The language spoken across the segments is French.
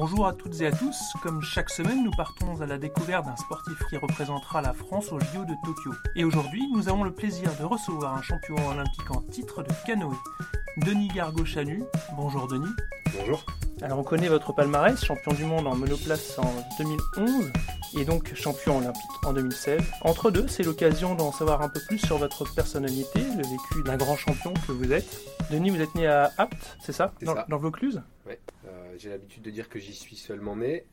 Bonjour à toutes et à tous. Comme chaque semaine, nous partons à la découverte d'un sportif qui représentera la France au JO de Tokyo. Et aujourd'hui, nous avons le plaisir de recevoir un champion olympique en titre de canoë, Denis Gargot-Chanu. Bonjour Denis. Bonjour. Alors on connaît votre palmarès, champion du monde en monoplace en 2011 et donc champion olympique en 2016. Entre deux, c'est l'occasion d'en savoir un peu plus sur votre personnalité, le vécu d'un grand champion que vous êtes. Denis, vous êtes né à Apt, c'est ça, dans, ça. dans le Vaucluse? Ouais. Euh, J'ai l'habitude de dire que j'y suis seulement né.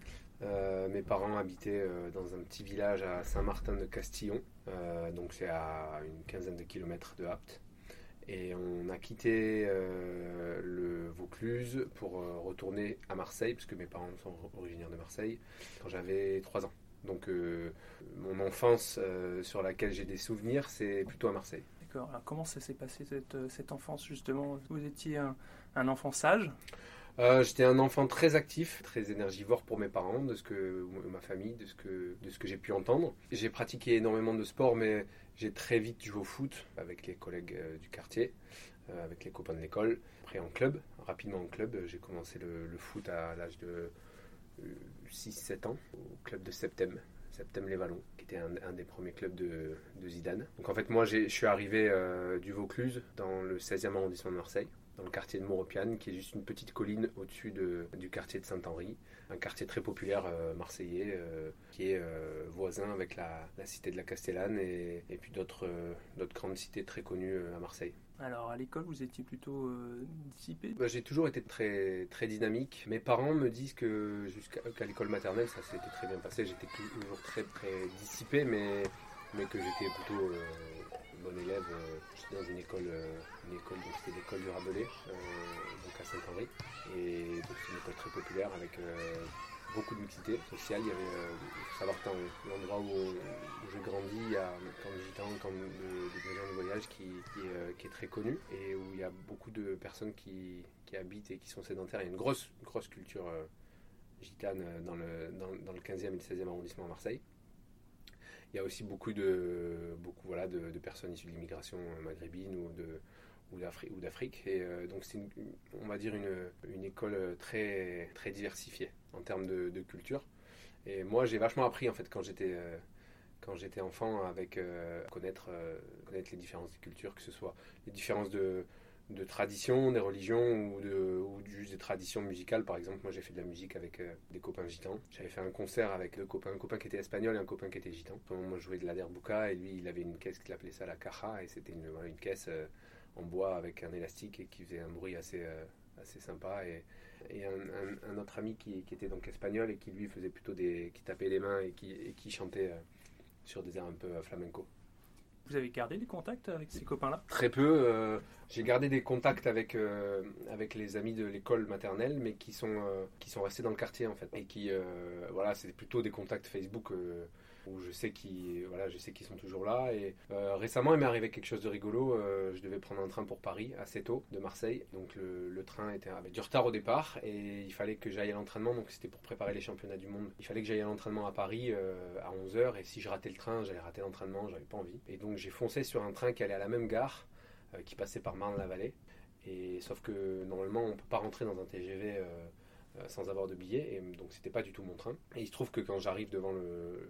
Euh, mes parents habitaient euh, dans un petit village à Saint-Martin de Castillon, Euh, donc c'est à une quinzaine de kilomètres de Apt. Et on a quitté le Vaucluse pour retourner à Marseille, puisque mes parents sont originaires de Marseille, quand j'avais 3 ans. Donc mon enfance sur laquelle j'ai des souvenirs, c'est plutôt à Marseille. D'accord. Alors comment ça s'est passé cette, enfance justement? Vous étiez un enfant sage? Euh, J'étais un enfant très actif, très énergivore pour mes parents, de ce que ma famille, de ce que j'ai pu entendre. J'ai pratiqué énormément de sport, mais j'ai très vite joué au foot avec les collègues euh, du quartier, euh, avec les copains de l'école. Après en club, rapidement en club, j'ai commencé le, foot à l'âge de 6-7 ans au club de Septem. Septem Les Vallons, qui était un, des premiers clubs de, Zidane. Donc en fait, moi, je suis arrivé du Vaucluse, dans le 16e arrondissement de Marseille dans le quartier de Maurepiane, qui est juste une petite colline au-dessus de- du quartier de Saint-Henri, un quartier très populaire euh, marseillais, euh, qui est euh, voisin avec la, la cité de la Castellane et, et puis d'autres grandes cités très connues à Marseille. Alors à l'école, vous étiez plutôt euh, dissipé? Bah, J'ai toujours été très, très dynamique. Mes parents me disent que jusqu'à qu'à l'école maternelle, ça s'était très bien passé. J'étais toujours très, très dissipé, mais, mais que j'étais plutôt euh, bon élève. Euh, J'étais dans une école, euh, une école donc c'était l'école du Rabelais, euh, donc à Saint-Henri. Et c'est une école très populaire avec beaucoup de mixité sociale. Il y avait, faut savoir que l'endroit où, j'ai grandi, il y a de gitans, un camp de, gens de voyage qui, qui est, très connu et où il y a beaucoup de personnes qui, qui habitent et qui sont sédentaires. Il y a une grosse, grosse culture gitane dans le, dans, dans le 15e et le 16e arrondissement à Marseille. Il y a aussi beaucoup de, beaucoup, voilà, de, personnes issues de l'immigration maghrébine ou de ou d'Afrique. Et euh, donc c'est on va dire une, une école très très diversifiée en termes de, culture. Et moi j'ai vachement appris en fait quand j'étais euh, quand j'étais enfant avec euh, connaître connaître les différences des cultures que ce soit les différences de de traditions, des religions ou, de, juste des traditions musicales. Par exemple, moi j'ai fait de la musique avec euh, des copains gitans. J'avais fait un concert avec deux copains, un copain qui était espagnol et un copain qui était gitan. Moi je jouais de la derbuka et lui il avait une caisse qu'il appelait ça la caja et c'était une, caisse euh, en bois avec un élastique et qui faisait un bruit assez, euh, sympa. Et, un, autre ami qui, était donc espagnol et qui lui faisait plutôt des. qui tapait les mains et qui, et qui chantait sur des airs un peu flamenco. Vous avez gardé des contacts avec ces copains-là? Très peu. euh, j'ai gardé des contacts avec, euh, avec les amis de l'école maternelle, mais qui sont, euh, qui sont restés dans le quartier en fait. Et qui, voilà, c'est plutôt des contacts Facebook où je sais qu'ils voilà, je sont toujours là. Et euh, récemment, il m'est arrivé quelque chose de rigolo. euh, je devais prendre un train pour Paris assez tôt de Marseille. Donc le, train était, avait du retard au départ et il fallait que j'aille à l'entraînement. Donc c'était pour préparer les championnats du monde. Il fallait que j'aille à l'entraînement à Paris euh, à 11h. Et si je ratais le train, j'allais rater l'entraînement. J'avais pas envie. Et donc j'ai foncé sur un train qui allait à la même gare qui passait par Marne-la-Vallée. Et sauf que normalement, on peut pas rentrer dans un TGV sans avoir de billet, et donc c'était pas du tout mon train. Et il se trouve que quand j'arrive devant le,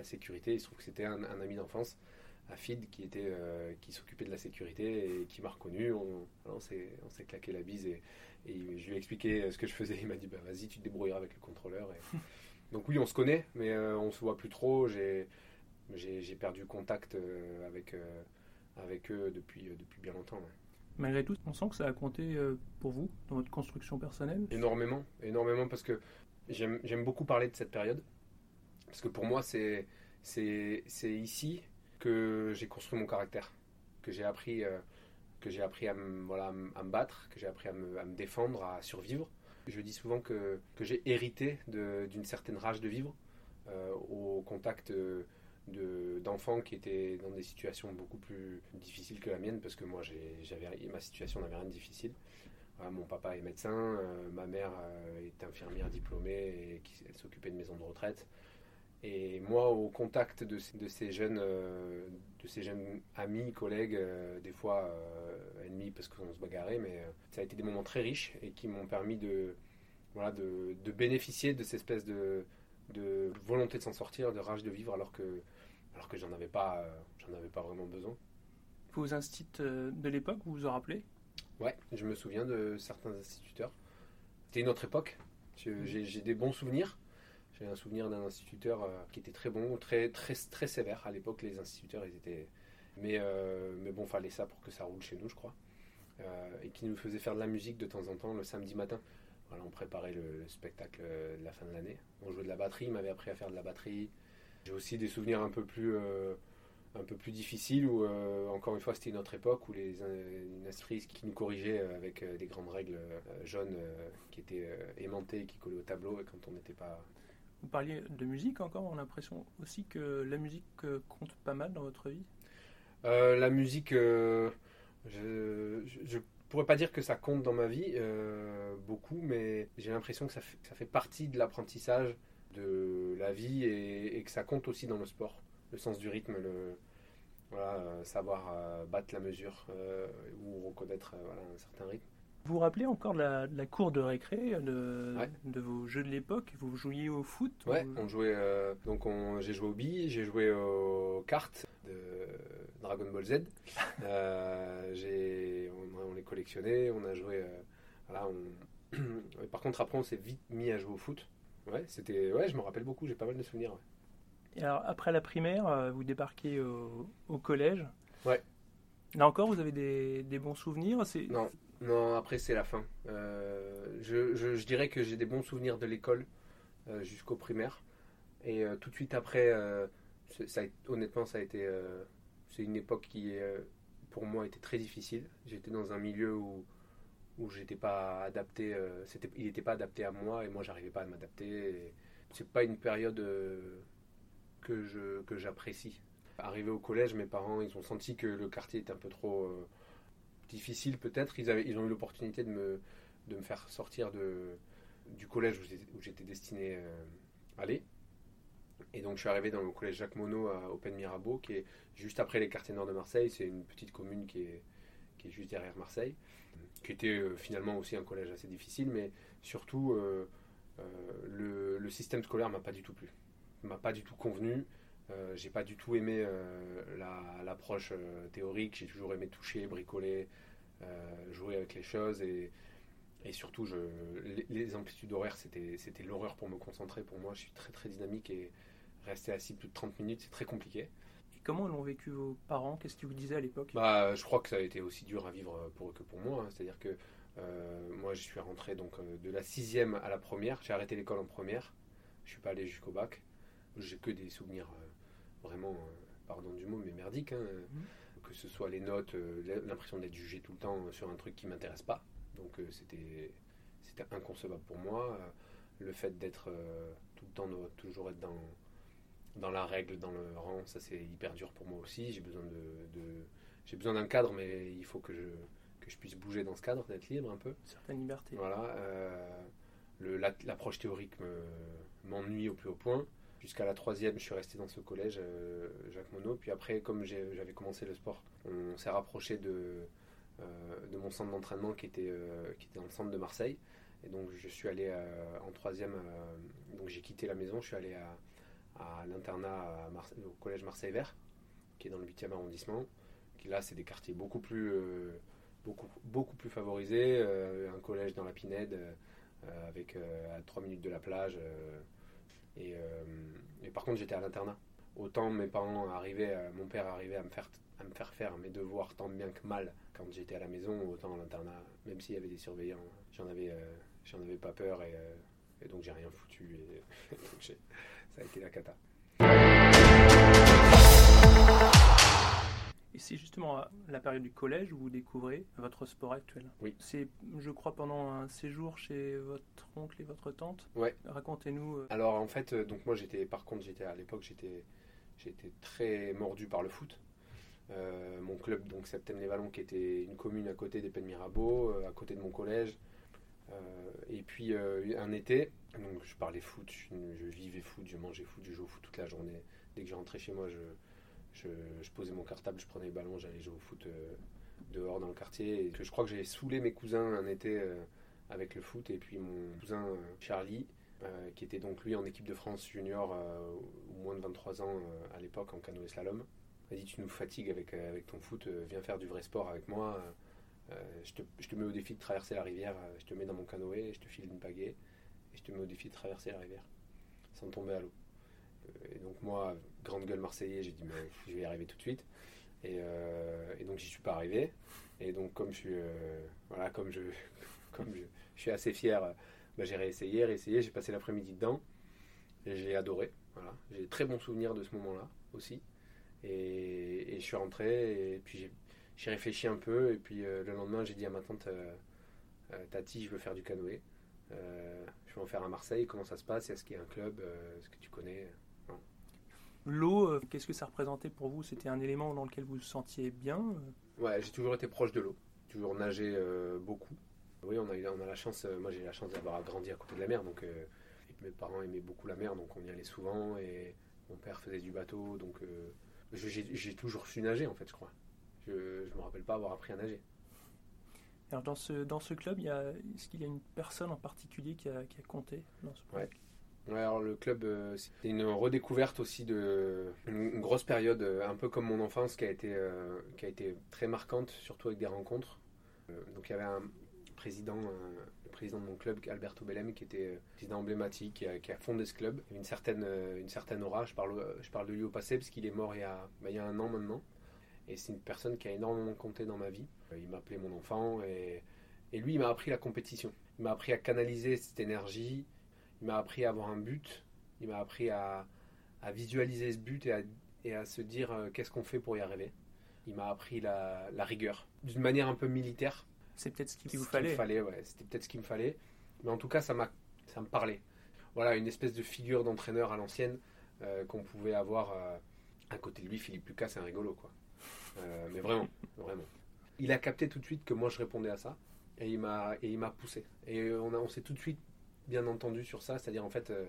la sécurité, il se trouve que c'était un, un ami d'enfance, Afid, qui était euh, qui s'occupait de la sécurité et qui m'a reconnu. On, on s'est on s'est claqué la bise et, et je lui ai expliqué ce que je faisais. Il m'a dit bah vas-y, tu te débrouilleras avec le contrôleur. Et... donc oui, on se connaît, mais euh, on se voit plus trop. J'ai perdu contact euh, avec euh, avec eux depuis euh, depuis bien longtemps. ouais. Malgré tout, on sent que ça a compté euh, pour vous dans votre construction personnelle? Énormément, énormément parce que j'aime j'aime beaucoup parler de cette période. Parce que pour moi, c'est ici que j'ai construit mon caractère, que j'ai appris, euh, appris à, me, battre, que j'ai appris à me, défendre, à survivre. Je dis souvent que, j'ai hérité d'une certaine rage de vivre euh, au contact de- d'enfants qui étaient dans des situations beaucoup plus difficiles que la mienne, parce que moi, ma situation n'avait rien de difficile. Mon papa est médecin, euh, ma mère est infirmière diplômée et elle s'occupait de maison de retraite. Et moi, au contact de, ces- de ces jeunes, euh, de ces jeunes amis, collègues, euh, des fois euh, ennemis parce qu'on se bagarrait, mais ça a été des moments très riches et qui m'ont permis de, voilà, de, de bénéficier de cette espèce de, de volonté de s'en sortir, de rage de vivre, alors que, alors que j'en avais pas, j'en avais pas vraiment besoin. Vos instits euh, de l'époque, vous vous en rappelez? Ouais, je me souviens de certains instituteurs. C'était une autre époque. J'ai des bons souvenirs. J'ai un souvenir d'un instituteur euh, qui était très bon, très très très sévère à l'époque. Les instituteurs, ils étaient, mais euh, mais bon, fallait ça pour que ça roule chez nous, je crois. Euh, et qui nous faisait faire de la musique de temps en temps le samedi matin. Voilà, on préparait le, le spectacle euh, de la fin de l'année. On jouait de la batterie, il m'avait appris à faire de la batterie. J'ai aussi des souvenirs un peu plus un peu plus difficiles où encore une fois c'était une autre époque où les institutrice qui nous corrigeait euh, avec des grandes règles jaunes qui étaient aimantées et qui collaient au tableau et quand on n'était pas Vous parliez de musique encore, on a l'impression aussi que la musique euh, compte pas mal dans votre vie. Euh, la musique, euh, je, je pourrais pas dire que ça compte dans ma vie beaucoup, mais j'ai l'impression que ça fait, partie de l'apprentissage de la vie et, que ça compte aussi dans le sport. Le sens du rythme, le, savoir battre la mesure ou reconnaître un certain rythme. Vous vous rappelez encore de la, de la cour de récré, de, Ouais. de vos jeux de l'époque? Vous jouiez au foot? Ouais, on jouait. euh, donc on- j'ai joué aux billes, j'ai joué aux cartes de Dragon Ball Z. Euh, on, on les collectionnait, on a joué. euh, voilà, on- Et Par contre, après, on s'est vite mis à jouer au foot. Ouais, c'était. Ouais, je me rappelle beaucoup. J'ai pas mal de souvenirs. ouais. Et alors, après la primaire, vous débarquez au, au collège? Ouais. Là encore, vous avez des, des bons souvenirs? Non, non. Après, c'est la fin. Euh, je, dirais que j'ai des bons souvenirs de l'école euh, jusqu'au primaire. Et euh, tout de suite après, honnêtement, ça a été. c'est une époque qui, pour moi, était très difficile. J'étais dans un milieu où où j'étais pas adapté. il n'était pas adapté à moi et moi, j'arrivais pas à m'adapter. C'est pas une période que que j'apprécie. Arrivé au collège, mes parents, ils ont senti que le quartier était un peu trop difficile peut-être. Ils, ils ont eu l'opportunité de me, de me faire sortir de, du collège où j'étais, destiné euh, à aller. Et donc je suis arrivé dans le collège Jacques Monod à Open Mirabeau, qui est juste après les quartiers nord de Marseille. C'est une petite commune qui est, qui est juste derrière Marseille, qui était euh, finalement aussi un collège assez difficile, mais surtout euh, euh, le, le système scolaire m'a pas du tout plu, m'a pas du tout convenu. Euh, j'ai pas du tout aimé euh, la- l'approche euh, théorique. J'ai toujours aimé toucher, bricoler, jouer avec les choses et, et surtout je, les, les amplitudes horaires c'était l'horreur pour me concentrer. Pour moi, je suis très très dynamique et rester assis plus de 30 minutes c'est très compliqué. Et comment l'ont vécu vos parents? Qu'est-ce qu'ils vous disaient à l'époque? Bah, je crois que ça a été aussi dur à vivre pour eux que pour moi. hein. C'est-à-dire que moi, je suis rentré donc de la sixième à la première. J'ai arrêté l'école en première. Je suis pas allé jusqu'au bac. J'ai que des souvenirs vraiment, euh, pardon du mot, mais merdiques. hein. Que ce soit les notes, euh, l'impression d'être jugé tout le temps sur un truc qui m'intéresse pas. Donc euh, c'était c'était inconcevable pour moi. Euh, le fait d'être euh, tout le temps, de- toujours être dans dans la règle, dans le rang, ça c'est hyper dur pour moi aussi. J'ai besoin de, de- j'ai besoin d'un cadre, mais il faut que je que je puisse bouger dans ce cadre, d'être libre un peu. Certaines libertés. Voilà. euh, la- L'approche théorique me- m'ennuie au plus haut point. Jusqu'à la troisième, je suis resté dans ce collège, euh, Jacques Monod. Puis après, comme j'avais commencé le sport, on s'est rapproché de, euh, mon centre d'entraînement qui était, euh, qui était dans le centre de Marseille. Et donc, je suis allé en troisième. donc, j'ai quitté la maison, je suis allé à, l'internat au collège Marseille-Vert, qui est dans le 8e arrondissement. Là, c'est des quartiers beaucoup plus, favorisés. un collège dans la Pinède, avec à 3 minutes de la plage. Euh, et, euh, par contre, j'étais à l'internat. Autant mes parents arrivaient, à- mon père arrivait à me faire faire mes devoirs tant bien que mal quand j'étais à la maison, autant à l'internat, même s'il y avait des surveillants, j'en avais, euh, pas peur et, euh, donc j'ai rien foutu ça a été la cata. La période du collège où vous découvrez votre sport actuel. Oui. C'est, je crois, pendant un séjour chez votre oncle et votre tante. Ouais. Racontez-nous. euh, Alors en fait, euh, donc moi j'étais, par contre j'étais à l'époque j'étais, j'étais très mordu par le foot. Euh, mon club donc Septem les Vallons qui était une commune à côté des Mirabeau, euh, à côté de mon collège. Euh, et puis euh, un été, donc je parlais foot, je, je vivais foot, je mangeais foot, je jouais au foot toute la journée. Dès que je rentrais chez moi, je, je, posais mon cartable, je prenais le ballon, j'allais jouer au foot euh, dehors dans le quartier. Que je crois que j'ai saoulé mes cousins un été euh, avec le foot. Et puis mon cousin Charlie, qui était donc lui en équipe de France junior, moins de 23 ans à l'époque en canoë slalom, m'a dit Tu nous fatigues avec, avec ton foot, viens faire du vrai sport avec moi. Je te, je, te, mets au défi de traverser la rivière, je te mets dans mon canoë, je te file une pagaie, et je te mets au défi de traverser la rivière sans tomber à l'eau. Et donc moi, grande gueule marseillais, j'ai dit je vais y arriver tout de suite. Et, euh, et donc j'y suis pas arrivé. Et donc comme je suis, euh, voilà, comme je, comme je, suis assez fier, bah, j'ai réessayé, réessayé. J'ai passé l'après-midi dedans j'ai adoré. Voilà, j'ai très bons souvenirs de ce moment-là aussi. Et, je suis rentré et puis j'ai réfléchi un peu et puis euh, le lendemain j'ai dit à ma tante Tati, je veux faire du canoë. je veux en faire à Marseille. Comment ça se passe? Est-ce qu'il y a un club? Est-ce que tu connais? L'eau, euh, qu'est-ce que ça représentait pour vous? C'était un élément dans lequel vous vous sentiez bien euh? Ouais, j'ai toujours été proche de l'eau, toujours nagé euh, beaucoup. Oui, on a, on a la chance, moi j'ai la chance d'avoir grandi à côté de la mer, donc mes parents aimaient beaucoup la mer, donc on y allait souvent, et mon père faisait du bateau, donc j'ai toujours su nager en fait, je crois. Je ne me rappelle pas avoir appris à nager. Alors dans ce, dans ce club, est-ce qu'il y a une personne en particulier qui a, qui a compté dans ce projet? Alors le club, euh, c'est une redécouverte aussi de une, grosse période, euh, un peu comme mon enfance, qui a été, euh, qui a été très marquante, surtout avec des rencontres. donc il y avait un président, président de mon club, Alberto Bellem, qui était président emblématique, qui a, fondé ce club. Avait une certaine, une certaine aura. Je parle, je parle de lui au passé parce qu'il est mort il y, a, bah, il y a un an maintenant. Et c'est une personne qui a énormément compté dans ma vie. Il m'appelait mon enfant et, et lui, il m'a appris la compétition. Il m'a appris à canaliser cette énergie il m'a appris à avoir un but, il m'a appris à, visualiser ce but et à, et à se dire euh, qu'est-ce qu'on fait pour y arriver. Il m'a appris la, rigueur, d'une manière un peu militaire. C'est peut-être ce qu'il vous fallait. fallait ouais, C'était peut-être ce qu'il me fallait. Mais en tout cas, ça, me parlait. Voilà, une espèce de figure d'entraîneur à l'ancienne euh, qu'on pouvait avoir euh, à côté de lui. Philippe Lucas, c'est un rigolo, quoi. mais vraiment, vraiment. Il a capté tout de suite que moi je répondais à ça et il m'a et il m'a poussé. Et on, a, on s'est tout de suite bien entendu sur ça. C'est-à-dire, en fait, euh,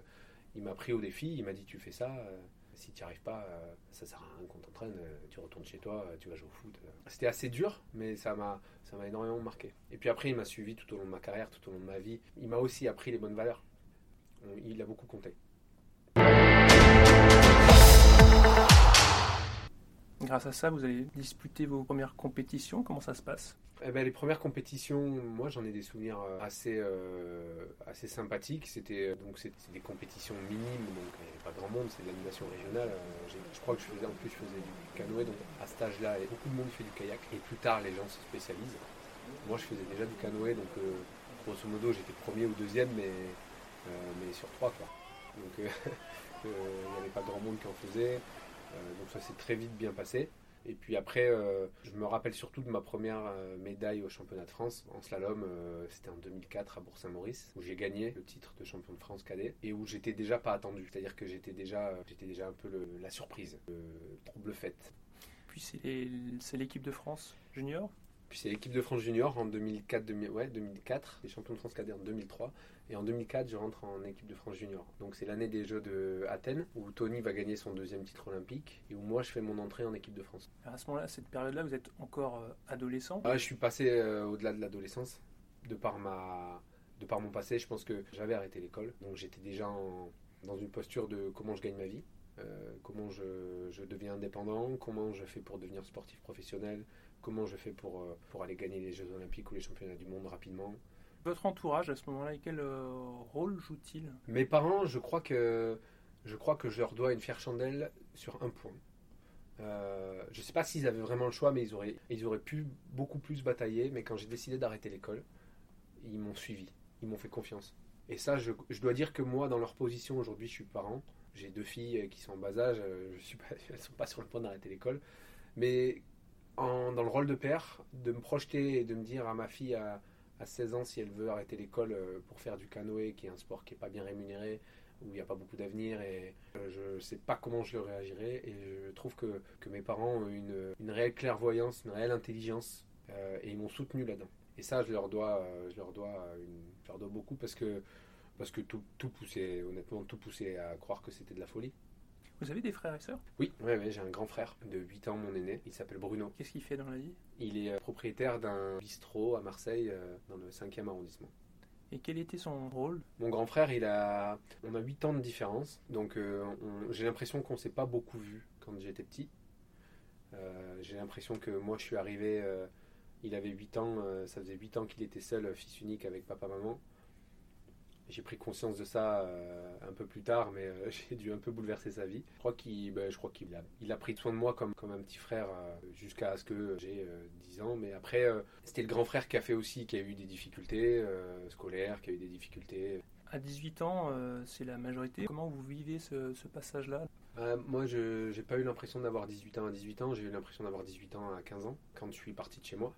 il m'a pris au défi, il m'a dit Tu fais ça, euh, si tu n'y arrives pas, euh, ça sert à rien qu'on t'entraîne, tu retournes chez toi, tu vas jouer au foot. C'était assez dur, mais ça m'a, ça m'a énormément marqué. Et puis après, il m'a suivi tout au long de ma carrière, tout au long de ma vie. Il m'a aussi appris les bonnes valeurs. Il a beaucoup compté. Grâce à ça, vous allez disputer vos premières compétitions. Comment ça se passe? Eh ben, Les premières compétitions, moi j'en ai des souvenirs euh, assez, euh, assez sympathiques. C'était euh, donc des compétitions minimes, donc il n'y avait pas grand monde, c'est de l'animation régionale. je crois que je faisais en plus je faisais du canoë, donc à cet âge-là, beaucoup de monde fait du kayak. Et plus tard, les gens se spécialisent. Moi je faisais déjà du canoë, donc grosso modo j'étais premier ou deuxième, mais, mais sur trois quoi. Donc il n'y avait pas grand monde qui en faisait. Euh, donc ça s'est très vite bien passé. Et puis après, euh, je me rappelle surtout de ma première euh, médaille au championnat de France en slalom. C'était en 2004 à Bourg-Saint-Maurice, où j'ai gagné le titre de champion de France cadet et où j'étais déjà pas attendu. C'est-à-dire que j'étais déjà, j'étais déjà un peu la surprise, le trouble fait. Puis c'est l'équipe de France junior? Puis c'est l'équipe de France junior en 2004, 2000, ouais, 2004, les champions de France cadet en 2003. Et en 2004, je rentre en équipe de France junior. Donc c'est l'année des Jeux de Athènes où Tony va gagner son deuxième titre olympique et où moi je fais mon entrée en équipe de France. À ce moment-là, cette période-là, vous êtes encore euh, adolescent? Ah, Je suis passé euh, au-delà de l'adolescence. De par, ma, de par mon passé, je pense que j'avais arrêté l'école. Donc j'étais déjà dans une posture de comment je gagne ma vie. Euh, comment je, je, deviens indépendant, comment je fais pour devenir sportif professionnel, comment je fais pour, euh, pour aller gagner les Jeux Olympiques ou les Championnats du Monde rapidement. Votre entourage à ce moment-là, quel euh, rôle joue-t-il? Mes parents, je crois que je crois que je leur dois une fière chandelle sur un point. Euh, je ne sais pas s'ils avaient vraiment le choix, mais ils auraient, ils auraient pu beaucoup plus batailler. Mais quand j'ai décidé d'arrêter l'école, ils m'ont suivi, ils m'ont fait confiance. Et ça, je, je, dois dire que moi, dans leur position aujourd'hui, je suis parent. J'ai deux filles qui sont en bas âge, je suis pas, elles ne sont pas sur le point d'arrêter l'école. Mais dans le rôle de père, de me projeter et de me dire à ma fille à, 16 ans si elle veut arrêter l'école euh, pour faire du canoë, qui est un sport qui n'est pas bien rémunéré, où il n'y a pas beaucoup d'avenir, et euh, je ne sais pas comment je réagirais. Et je trouve que, que mes parents ont une, une, réelle clairvoyance, une réelle intelligence, euh, et ils m'ont soutenu là-dedans. Et ça, je leur dois, je leur dois, une, je leur dois beaucoup parce que, parce que tout, tout poussait, honnêtement, tout poussait à croire que c'était de la folie. Vous avez des frères et sœurs? Oui, ouais, j'ai un grand frère de 8 ans, mon aîné. Il s'appelle Bruno. Qu'est-ce qu'il fait dans la vie? Il est euh, propriétaire d'un bistrot à Marseille, euh, dans le 5e arrondissement. Et quel était son rôle? Mon grand frère, il a, on a 8 ans de différence, donc euh, on- j'ai l'impression qu'on s'est pas beaucoup vu quand j'étais petit. Euh, j'ai l'impression que moi je suis arrivé, euh, il avait 8 ans, ça faisait 8 ans qu'il était seul, fils unique avec papa-maman. J'ai pris conscience de ça euh, un peu plus tard, mais euh, j'ai dû un peu bouleverser sa vie. Je crois qu'il ben, a, il a pris soin de moi comme, comme un petit frère euh, jusqu'à ce que j'ai euh, 10 ans. Mais après, c'était le grand frère qui a fait aussi, qui a eu des difficultés scolaires, qui a eu des difficultés. À 18 ans, c'est la majorité. Comment vous vivez ce, ce passage-là? Euh, moi, je n'ai pas eu l'impression d'avoir 18 ans à 18 ans, j'ai eu l'impression d'avoir 18 ans à 15 ans quand je suis parti de chez moi.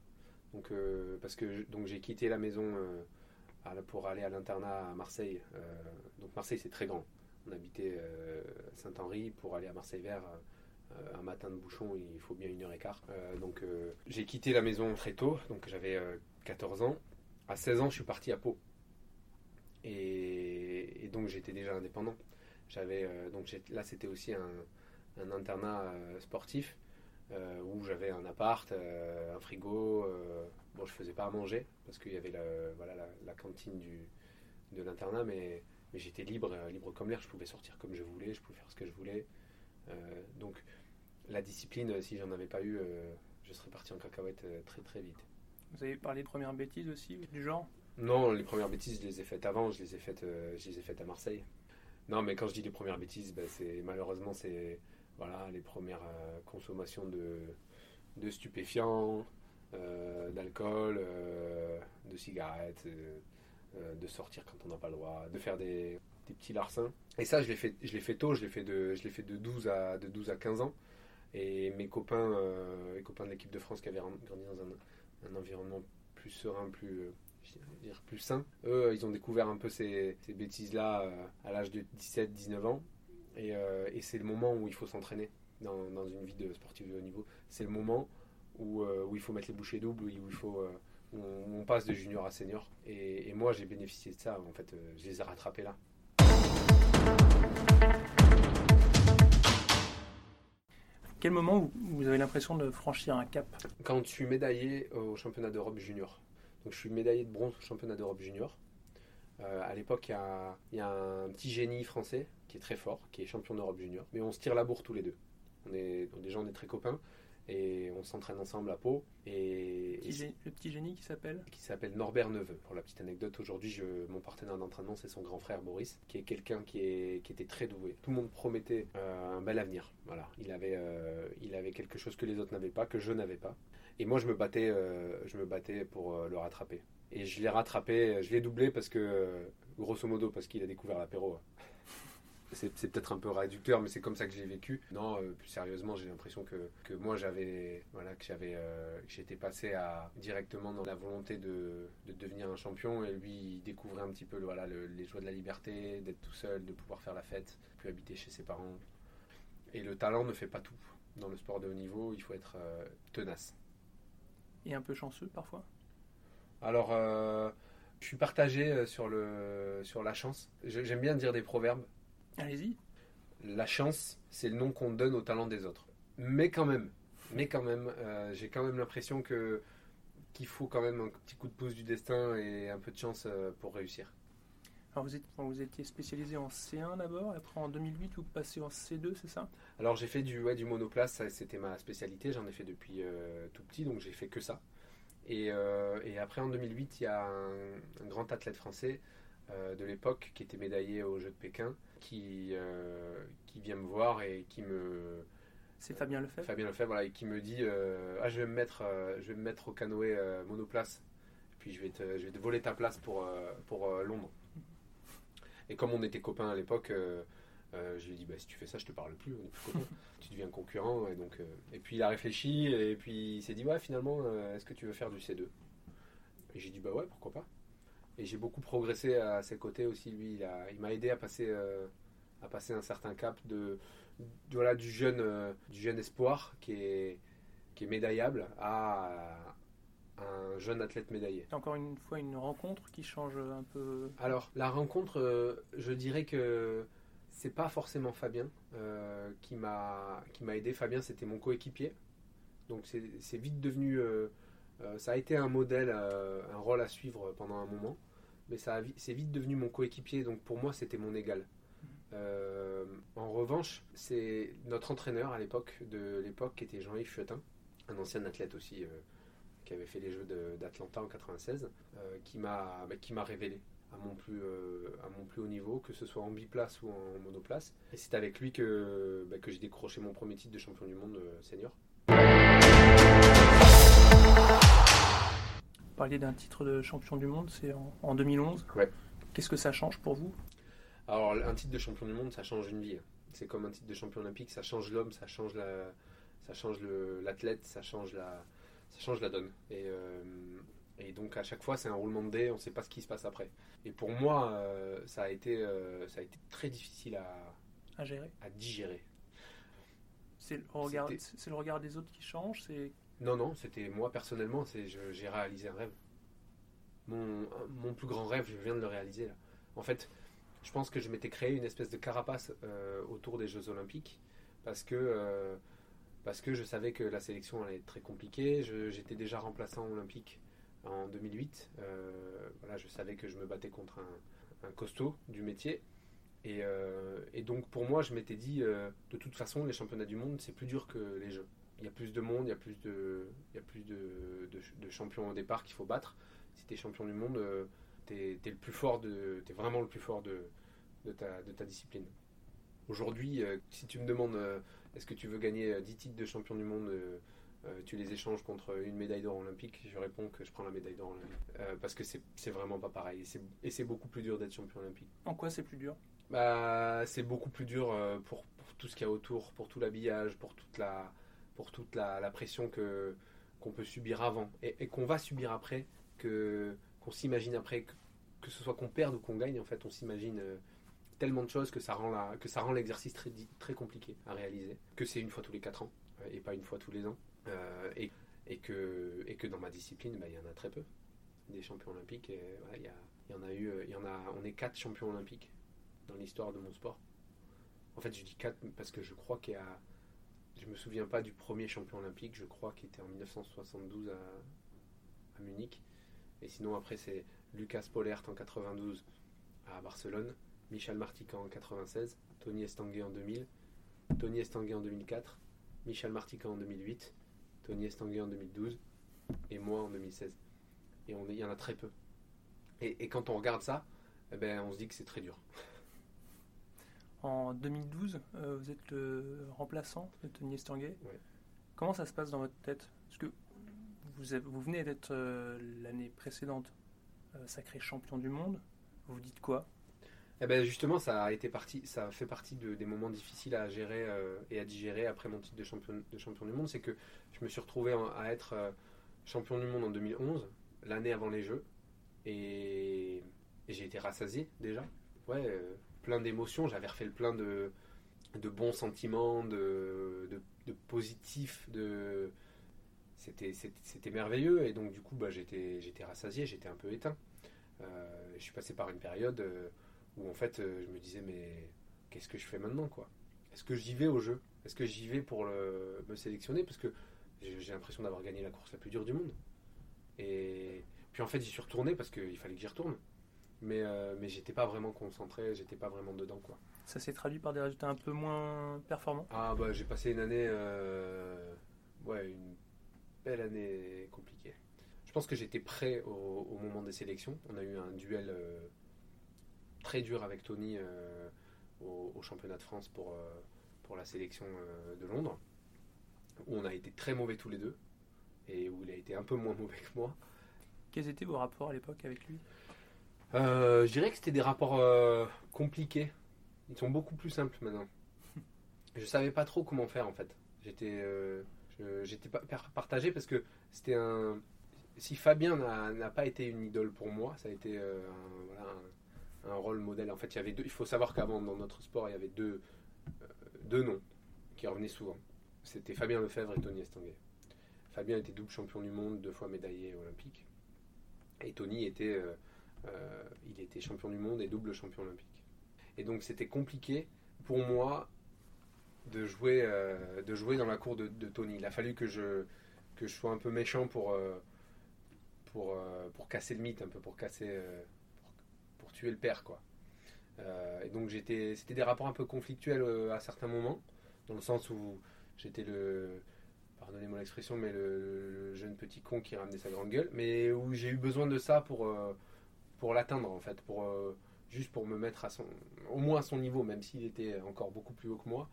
Donc, euh, parce que je- donc j'ai quitté la maison euh, pour aller à l'internat à Marseille. Euh, donc Marseille, c'est très grand. On habitait euh, Saint-Henri pour aller à Marseille-Vert. euh, un matin de bouchon, il faut bien une heure et quart. Donc j'ai quitté la maison très tôt, donc j'avais euh, 14 ans. À 16 ans, je suis parti à Pau. Et, donc j'étais déjà indépendant. Donc là c'était aussi un, internat sportif où j'avais un appart, euh, un frigo. euh, bon, je faisais pas à manger parce qu'il y avait la, voilà la, la cantine du de l'internat, mais, mais j'étais libre, euh, libre comme l'air. Je pouvais sortir comme je voulais, je pouvais faire ce que je voulais. Euh, donc la discipline, euh, si j'en avais pas eu, euh, je serais parti en cacahuète euh, très très vite. Vous avez parlé de premières bêtises aussi, du genre? Non, les premières bêtises, je les ai faites avant, je les ai faites, euh, je les ai faites à Marseille. Non, mais quand je dis les premières bêtises, ben, c'est malheureusement c'est voilà les premières euh, consommations de, stupéfiants, euh, d'alcool, euh, de cigarettes, de sortir quand on n'a pas le droit, de faire des, petits larcins. Et ça, je l'ai fait, je fait tôt, je l'ai fait de, je fait de 12 à de 12 à 15 ans. Et mes copains, euh, les copains de l'équipe de France qui avaient grandi dans un, environnement plus serein, plus plus sain. Eux, ils ont découvert un peu ces, bêtises-là à l'âge de 17-19 ans. Et, euh, et c'est le moment où il faut s'entraîner dans, dans une vie de sportif de haut niveau. C'est le moment où, euh, où il faut mettre les bouchées doubles, où il faut, euh, où on, on passe de junior à senior. Et, et moi, j'ai bénéficié de ça. En fait, je les ai rattrapés là. Quel moment vous, vous avez l'impression de franchir un cap? Quand je suis médaillé au championnat d'Europe junior. Donc je suis médaillé de bronze au championnat d'Europe junior. À l'époque, il y, a- il y a un petit génie français qui est très fort, qui est champion d'Europe junior. Mais on se tire la bourre tous les deux. On est, déjà, on est très copains et on s'entraîne ensemble à Pau. Et, Petit gé- Le petit génie qui s'appelle? Qui s'appelle Norbert Neveu. Pour la petite anecdote, aujourd'hui, mon partenaire d'entraînement, c'est son grand frère Boris, qui est quelqu'un qui, est, qui était très doué. Tout le monde promettait euh, un bel avenir. Voilà, il avait, euh, il avait quelque chose que les autres n'avaient pas, que je n'avais pas. Et moi, je me battais, euh, je me battais pour le rattraper. Et je l'ai rattrapé, je l'ai doublé parce que, grosso modo, parce qu'il a découvert l'apéro. C'est peut-être un peu réducteur, mais c'est comme ça que j'ai vécu. Non, euh, plus sérieusement, j'ai l'impression que, que moi j'avais, voilà, que j'avais, euh, j'étais passé à directement dans la volonté de, de devenir un champion, et lui il découvrait un petit peu, voilà, le- les joies de la liberté, d'être tout seul, de pouvoir faire la fête, plus habiter chez ses parents. Et le talent ne fait pas tout. Dans le sport de haut niveau, il faut être euh, tenace. et un peu chanceux parfois Alors, euh, je suis partagé sur le, sur la chance. J'aime bien dire des proverbes. Allez-y. la chance, c'est le nom qu'on donne au talent des autres. Mais quand même, mais quand même, euh, j'ai quand même l'impression que qu'il faut quand même un petit coup de pouce du destin et un peu de chance euh, pour réussir. Alors vous, êtes, vous étiez spécialisé en C1 d'abord, après en 2008 vous passez en C2, c'est ça? Alors j'ai fait du, ouais, du monoplace, c'était ma spécialité, j'en ai fait depuis euh, tout petit, donc j'ai fait que ça. Et, et après en 2008, il y a un, un grand athlète français de l'époque qui était médaillé aux Jeux de Pékin, qui, euh, qui vient me voir et qui me, C'est Fabien Lefebvre? Fabien Lefebvre, voilà, et qui me dit euh, Ah, je vais me mettre, euh, je vais me mettre au canoë euh, monoplace, et puis je vais, te, je vais te voler ta place pour, euh, pour euh, Londres. Et comme on était copains à l'époque, euh, euh, je lui ai dit bah, Si tu fais ça, je te parle plus, on est plus copains, tu deviens concurrent. Et, donc, euh, et puis il a réfléchi, et puis il s'est dit Ouais, finalement, euh, est-ce que tu veux faire du C2 Et j'ai dit Bah ouais, pourquoi pas. Et j'ai beaucoup progressé à ses côtés aussi, lui, il a- il m'a aidé à passer, euh, à passer un certain cap de, de- voilà, du, jeune, euh, du jeune espoir qui est, qui est médaillable à un jeune athlète médaillé. C'est encore une fois une rencontre qui change un peu. Alors, la rencontre, euh, je dirais que c'est pas forcément Fabien qui m'a qui m'a aidé. Fabien, c'était mon coéquipier. Donc, c'est c'est vite devenu. Euh, ça a été un modèle, euh, un rôle à suivre pendant un moment. mais ça c'est vite devenu mon coéquipier, donc pour moi c'était mon égal. Euh, en revanche, c'est notre entraîneur à l'époque, qui était Jean-Yves Chuetin, un ancien athlète aussi, qui avait fait les Jeux d'Atlanta en 96, euh, qui m'a révélé à mon, plus, haut niveau, que ce soit en biplace ou en monoplace. Et c'est avec lui que, bah, que j'ai décroché mon premier titre de champion du monde senior. Parler d'un titre de champion du monde, c'est en, 2011. Ouais. Qu'est-ce que ça change pour vous? Alors, un titre de champion du monde, ça change une vie. C'est comme un titre de champion olympique, ça change l'homme, ça change la, ça change l'athlète, ça change la, ça change la donne. Et, euh, et donc à chaque fois, c'est un roulement de dés, on ne sait pas ce qui se passe après. Et pour moi, euh, ça a été, euh, ça a été très difficile à, à gérer, à digérer. C'est le regard, c'est le regard des autres qui change, c'est. Non, non, c'était moi personnellement, c'est j'ai réalisé un rêve. Mon, mon plus grand rêve, je viens de le réaliser là. En fait, je pense que je m'étais créé une espèce de carapace euh, autour des Jeux Olympiques parce que, euh, parce que je savais que la sélection allait être très compliquée. J'étais déjà remplaçant olympique en 2008. Euh, voilà, je savais que je me battais contre un, costaud du métier. Et, et, donc pour moi, je m'étais dit, de toute façon, les championnats du monde, c'est plus dur que les Jeux. Il y a plus de monde, il y a plus de, il y a plus de, de, champions au départ qu'il faut battre. Si tu es champion du monde, t'es es le plus fort de, es vraiment le plus fort de, de, ta, de ta discipline. Aujourd'hui, euh, si tu me demandes euh, est-ce que tu veux gagner 10 euh, titres de champion du monde, tu les échanges contre une médaille d'or olympique, je réponds que je prends la médaille d'or olympique. parce que c'est vraiment pas pareil. Et c'est beaucoup plus dur d'être champion olympique. En quoi c'est plus dur? Bah, C'est beaucoup plus dur pour, pour tout ce qu'il y a autour, pour tout l'habillage, pour toute la, pour toute la, pression que qu'on peut subir avant et, qu'on va subir après, que qu'on s'imagine après, que, ce soit qu'on perde ou qu'on gagne, en fait, on s'imagine euh, tellement de choses que ça rend, la, que ça rend l'exercice très, très compliqué à réaliser, que c'est une fois tous les 4 ans euh, et pas une fois tous les ans, euh, et, et, que, et que dans ma discipline, bah, il y en a très peu des champions olympiques. Il, y, y, en a eu, il y en a, on est 4 champions olympiques dans l'histoire de mon sport. En fait, je dis 4 parce que je crois qu'il y a. Je me souviens pas du premier champion olympique, je crois qu'il était en 1972 à, Munich. Et sinon, après, c'est Lucas Polert en 92 à Barcelone, Michel Martican en 96, Tony Estanguet en 2000, Tony Estanguet en 2004, Michel Martican en 2008, Tony Estanguet en 2012 et moi en 2016. Et il y en a très peu. Et, quand on regarde ça, eh ben, on se dit que c'est très dur. En 2012, euh, vous êtes le remplaçant de Tony Estanguet. Comment ça se passe dans votre tête? Parce que vous, venez d'être euh, l'année précédente euh, sacré champion du monde. Vous vous dites quoi? Eh ben justement, ça a été parti, ça fait partie des moments difficiles à gérer euh, et à digérer après mon titre de champion, de champion du monde. C'est que je me suis retrouvé à être champion du monde en 2011, l'année avant les Jeux, et, j'ai été rassasié déjà. Ouais, plein d'émotions. J'avais refait le plein de, bons sentiments, de, positifs, de c'était merveilleux et donc du coup bah, j'étais rassasié, j'étais un peu éteint. Euh, je suis passé par une période euh, où en fait euh, je me disais mais qu'est-ce que je fais maintenant quoi? Est-ce que j'y vais au jeu? Est-ce que j'y vais pour me sélectionner? Parce que j'ai l'impression d'avoir gagné la course la plus dure du monde. Et puis en fait j'y suis retourné parce qu'il fallait que j'y retourne. Mais, mais j'étais pas vraiment concentré, j'étais pas vraiment dedans quoi. Ça s'est traduit par des résultats un peu moins performants? Ah bah j'ai passé une année, ouais, une belle année compliquée. Je pense que j'étais prêt au, moment des sélections. On a eu un duel euh, très dur avec Tony euh, au, championnat de France pour, euh, pour la sélection de Londres, où on a été très mauvais tous les deux, et où il a été un peu moins mauvais que moi. Quels étaient vos rapports à l'époque avec lui? Je dirais que c'était des rapports compliqués. Ils sont beaucoup plus simples maintenant. Je savais pas trop comment faire en fait. J'étais J'étais pas partagé parce que c'était un. Si Fabien n'a pas été une idole pour moi, ça a été euh, un, voilà, un, rôle modèle. En fait, il y avait deux. Il faut savoir qu'avant, dans notre sport, il y avait deux, euh, deux noms qui revenaient souvent. C'était Fabien Lefebvre et Tony Estanguet. Fabien était double champion du monde, deux fois médaillé olympique. Et Tony était, euh, il était champion du monde et double champion olympique. Et donc c'était compliqué pour moi de jouer, euh, de jouer dans la cour de, Tony. Il a fallu que je, que je sois un peu méchant pour, euh, pour, euh, pour casser le mythe, un peu pour casser, tuer le père, quoi. Euh, et donc c'était des rapports un peu conflictuels euh, à certains moments, dans le sens où j'étais le, pardonnez-moi l'expression, mais le, jeune petit con qui ramenait sa grande gueule, mais où j'ai eu besoin de ça pour, euh, pour l'atteindre en fait, pour euh, juste pour me mettre à son, au moins à son niveau, même s'il était encore beaucoup plus haut que moi,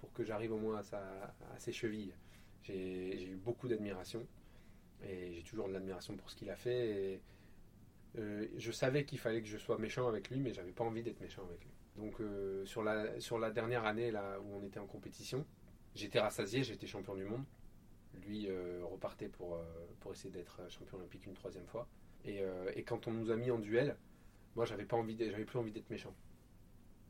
pour que j'arrive au moins à, ses chevilles. J'ai, eu beaucoup d'admiration et j'ai toujours de l'admiration pour ce qu'il a fait. Et, euh, je savais qu'il fallait que je sois méchant avec lui, mais j'avais pas envie d'être méchant avec lui. Donc euh, sur, la, sur la dernière année là où on était en compétition, j'étais rassasié, j'étais champion du monde. Lui repartait pour, pour essayer d'être champion olympique une troisième fois. Et, euh, et quand on nous a mis en duel, moi j'avais pas envie, j'avais plus envie d'être méchant.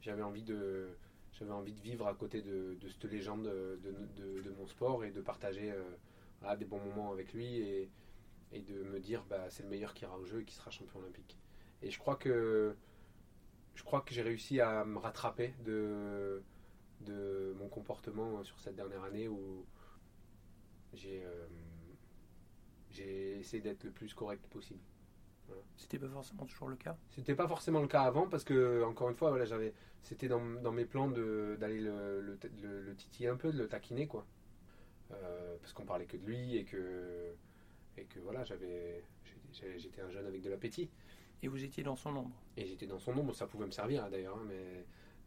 J'avais envie de, j'avais envie de vivre à côté de, cette légende de, mon sport et de partager euh, des bons moments avec lui et, de me dire bah, c'est le meilleur qui ira au jeu et qui sera champion olympique. Et je crois que je crois que j'ai réussi à me rattraper de, de mon comportement sur cette dernière année où j'ai euh, j'ai essayé d'être le plus correct possible. C'était pas forcément toujours le cas. C'était pas forcément le cas avant parce que encore une fois voilà j'avais c'était dans, dans mes plans de- d'aller le, le, le- le titiller un peu de le taquiner quoi. Euh, parce qu'on parlait que de lui et que et que voilà j'avais j'étais un jeune avec de l'appétit. Et vous étiez dans son ombre. et j'étais dans son ombre ça pouvait me servir hein, d'ailleurs hein, mais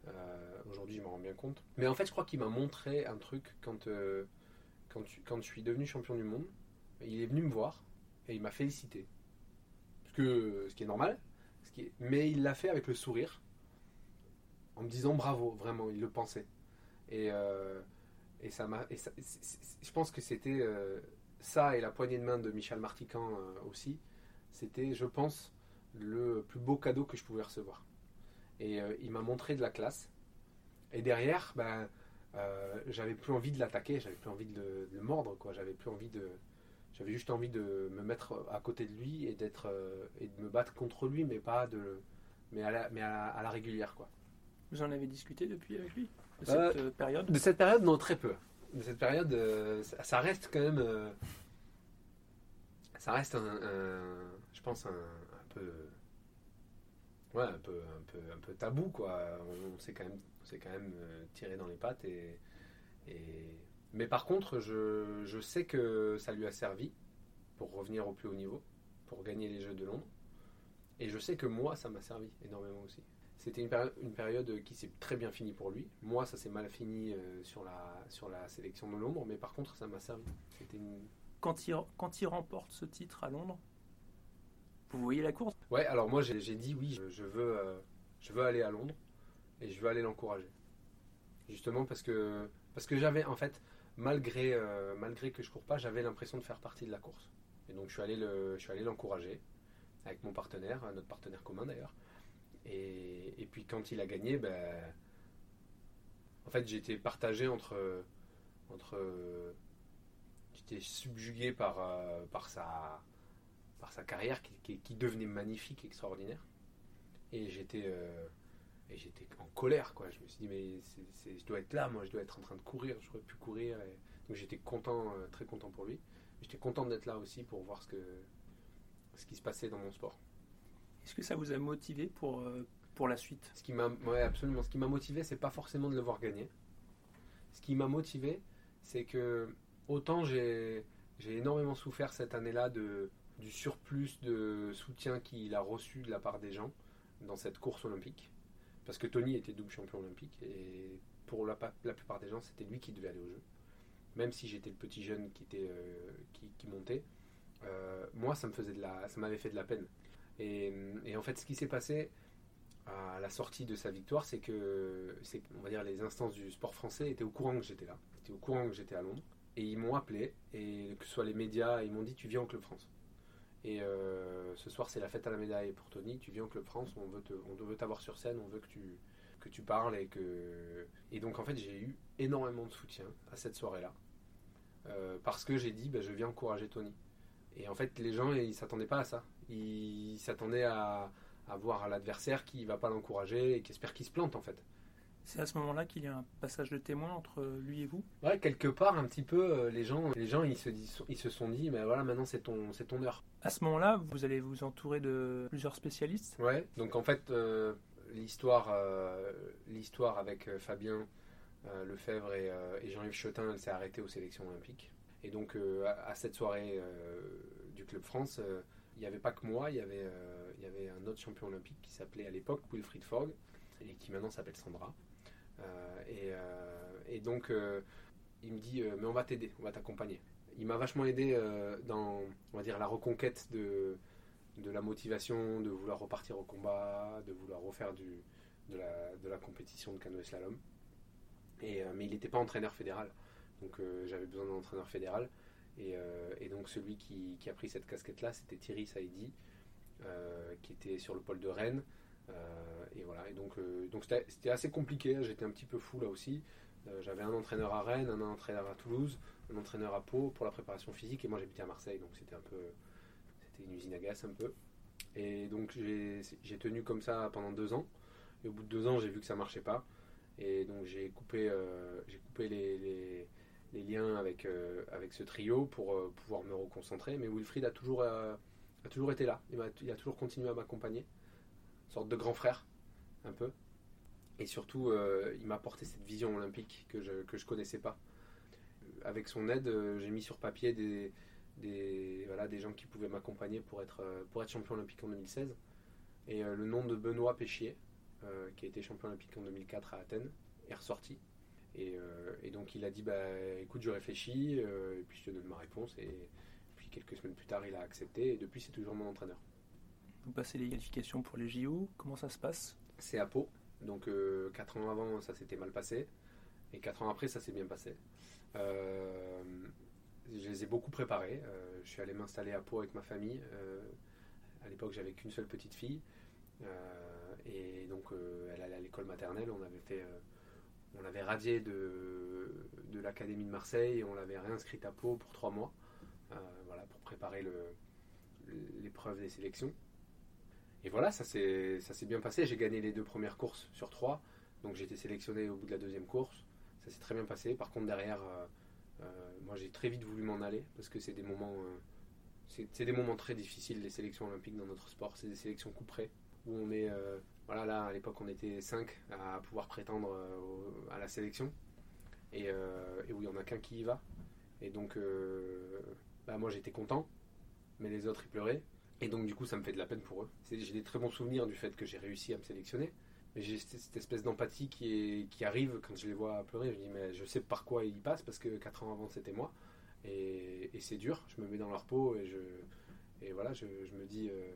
euh, aujourd'hui je m'en rends bien compte. Mais en fait je crois qu'il m'a montré un truc quand euh, quand, quand je suis devenu champion du monde. Il est venu me voir et il m'a félicité ce, qui est normal mais il l'a fait avec le sourire en me disant bravo vraiment il le pensait. Et, euh, et ça m'a je pense que c'était euh, ça et la poignée de main de Michel Martican euh, aussi c'était je pense le plus beau cadeau que je pouvais recevoir. Et il m'a montré de la classe. Et derrière ben j'avais plus envie de l'attaquer j'avais plus envie de le, de le mordre quoi. J'avais plus envie de j'avais juste envie de me mettre à côté de lui et d'être euh, et de me battre contre lui mais pas de mais à la, mais à la, à la régulière quoi. Vous en avez discuté depuis avec lui De Euh, cette euh, période? de cette période non très peu. De cette période euh, ça, ça reste quand même ça reste un, un- je pense un, un peu ouais un peu un peu un peu tabou quoi. On, s'est quand même on s'est quand même tiré dans les pattes et, et mais par contre je, je sais que ça lui a servi pour revenir au plus haut niveau pour gagner les Jeux de Londres et je sais que moi ça m'a servi énormément aussi c'était une, péri- une période qui s'est très bien finie pour lui. Moi, ça s'est mal fini euh, sur, la, sur la sélection de Londres, mais par contre, ça m'a servi. Une... quand, il, quand il remporte ce titre à Londres, vous voyez la course? Ouais, alors moi, j'ai j'ai dit oui, je, je veux, euh, je veux aller à Londres et je veux aller l'encourager. Justement parce que, parce que j'avais, en fait, malgré, euh, malgré que je cours pas, j'avais l'impression de faire partie de la course. Et donc, je suis allé l'encourager avec mon partenaire, notre partenaire commun d'ailleurs. Et, puis quand il a gagné, ben, en fait j'étais partagé entre, entre j'étais subjugué par, euh, sa, carrière qui, devenait magnifique, extraordinaire. Et j'étais euh, et j'étais en colère quoi. Je me suis dit mais c'est- c'est- je dois être là, moi je dois être en train de courir, j'aurais pu courir. Et, donc j'étais content, euh, très content pour lui. J'étais content d'être là aussi pour voir ce, que, ce qui se passait dans mon sport. Est-ce que ça vous a motivé pour, euh, pour la suite? Ce qui m'a, ouais, absolument. Ce qui m'a motivé, c'est pas forcément de le voir gagner. Ce qui m'a motivé, c'est que autant j'ai, j'ai énormément souffert cette année-là de, du surplus de soutien qu'il a reçu de la part des gens dans cette course olympique. Parce que Tony était double champion olympique et pour la, pa- la plupart des gens, c'était lui qui devait aller au jeu. Même si j'étais le petit jeune qui, était, euh, qui, montait, euh, moi, ça, me faisait de la, ça m'avait fait de la peine. Et, en fait, ce qui s'est passé, à la sortie de sa victoire, c'est que, on va dire, les instances du sport français étaient au courant que j'étais là, étaient au courant que j'étais à Londres, et ils m'ont appelé, et que ce soit les médias, ils m'ont dit tu viens au Club France. Et euh, ce soir c'est la fête à la médaille pour Tony, tu viens au Club France, on veut, te, on veut t'avoir sur scène, on veut que tu, parles et que... Donc en fait j'ai eu énormément de soutien à cette soirée-là, euh, parce que j'ai dit bah, je viens encourager Tony. Et en fait les gens ils s'attendaient pas à ça, ils s'attendaient à à voir l'adversaire qui va pas l'encourager et qui espère qu'il se plante en fait. C'est à ce moment-là qu'il y a un passage de témoin entre lui et vous? Ouais, quelque part, un petit peu, euh, les gens, les gens ils, se disent, ils se sont dit, mais voilà, maintenant c'est ton, c'est ton heure. À ce moment-là, vous allez vous entourer de plusieurs spécialistes? Ouais, donc en fait, euh, l'histoire, euh, l'histoire avec Fabien Lefebvre et, et Jean-Yves Chotin, elle s'est arrêtée aux sélections olympiques. Et donc, à, à, cette soirée du Club France, il n'y avait pas que moi, il y avait, il y avait un autre champion olympique qui s'appelait à l'époque Wilfried Fogg et qui maintenant s'appelle Sandra. Et, et, donc, il me dit Mais on va t'aider, on va t'accompagner. Il m'a vachement aidé dans, dire, la reconquête de, la motivation, de vouloir repartir au combat, de vouloir refaire de, la, compétition de canoë slalom. Mais il n'était pas entraîneur fédéral. Donc j'avais besoin d'un entraîneur fédéral. Et, donc celui qui, a pris cette casquette-là, c'était Thierry Saïdi, euh, qui était sur le pôle de Rennes. Euh, et voilà. Et donc, euh, donc c'était assez compliqué. Hein. J'étais un petit peu fou là aussi. J'avais un entraîneur à Rennes, un entraîneur à Toulouse, un entraîneur à Pau pour la préparation physique. Et moi, j'habitais à Marseille, donc c'était un peu, c'était une usine à gaz un peu. Et donc j'ai tenu comme ça pendant deux ans. Et au bout de deux ans, j'ai vu que ça marchait pas. Et donc j'ai coupé, j'ai coupé les, liens avec, avec ce trio pour pouvoir me reconcentrer. Mais Wilfried a toujours, a toujours été là. Il a toujours continué à m'accompagner sorte de grand frère, un peu. Et surtout, euh, il m'a apporté cette vision olympique que je ne que je connaissais pas. Avec son aide, euh, j'ai mis sur papier des, des, voilà, des gens qui pouvaient m'accompagner pour être, euh, pour être champion olympique en 2016. Et le nom de Benoît Péchier, qui a été champion olympique en 2004 à Athènes, est ressorti. Et, et donc il a dit bah, écoute, je réfléchis, et puis je te donne ma réponse. Et puis quelques semaines plus tard, il a accepté, et depuis, c'est toujours mon entraîneur. Vous passez les qualifications pour les JO, comment ça se passe? C'est à Pau, donc euh, 4 ans avant ça s'était mal passé, et 4 ans après ça s'est bien passé. Euh, je les ai beaucoup préparés, euh, je suis allé m'installer à Pau avec ma famille. Euh, à l'époque j'avais qu'une seule petite fille, et donc elle allait à l'école maternelle, on avait fait... on l'avait radiée de, de l'académie de Marseille et on l'avait réinscrite à Pau pour 3 mois, voilà, pour préparer l'épreuve des sélections. Et voilà, ça s'est bien passé. J'ai gagné les deux premières courses sur trois. Donc j'ai été sélectionné au bout de la deuxième course. Ça s'est très bien passé. Par contre, derrière, euh, euh, moi j'ai très vite voulu m'en aller parce que c'est des moments. Euh, c'est des moments très difficiles, les sélections olympiques dans notre sport. C'est des sélections couperées où on est. voilà, là à l'époque on était cinq à pouvoir prétendre à la sélection. Et, et où il n'y en a qu'un qui y va. Et donc, bah, moi j'étais content, mais les autres ils pleuraient. Et donc, du coup, ça me fait de la peine pour eux. J'ai des très bons souvenirs du fait que j'ai réussi à me sélectionner. Mais j'ai cette espèce d'empathie qui, qui arrive quand je les vois pleurer. Je dis, mais je sais par quoi ils passent parce que 4 ans avant, c'était moi. Et, c'est dur. Je me mets dans leur peau et, je, et voilà, je, me dis, euh,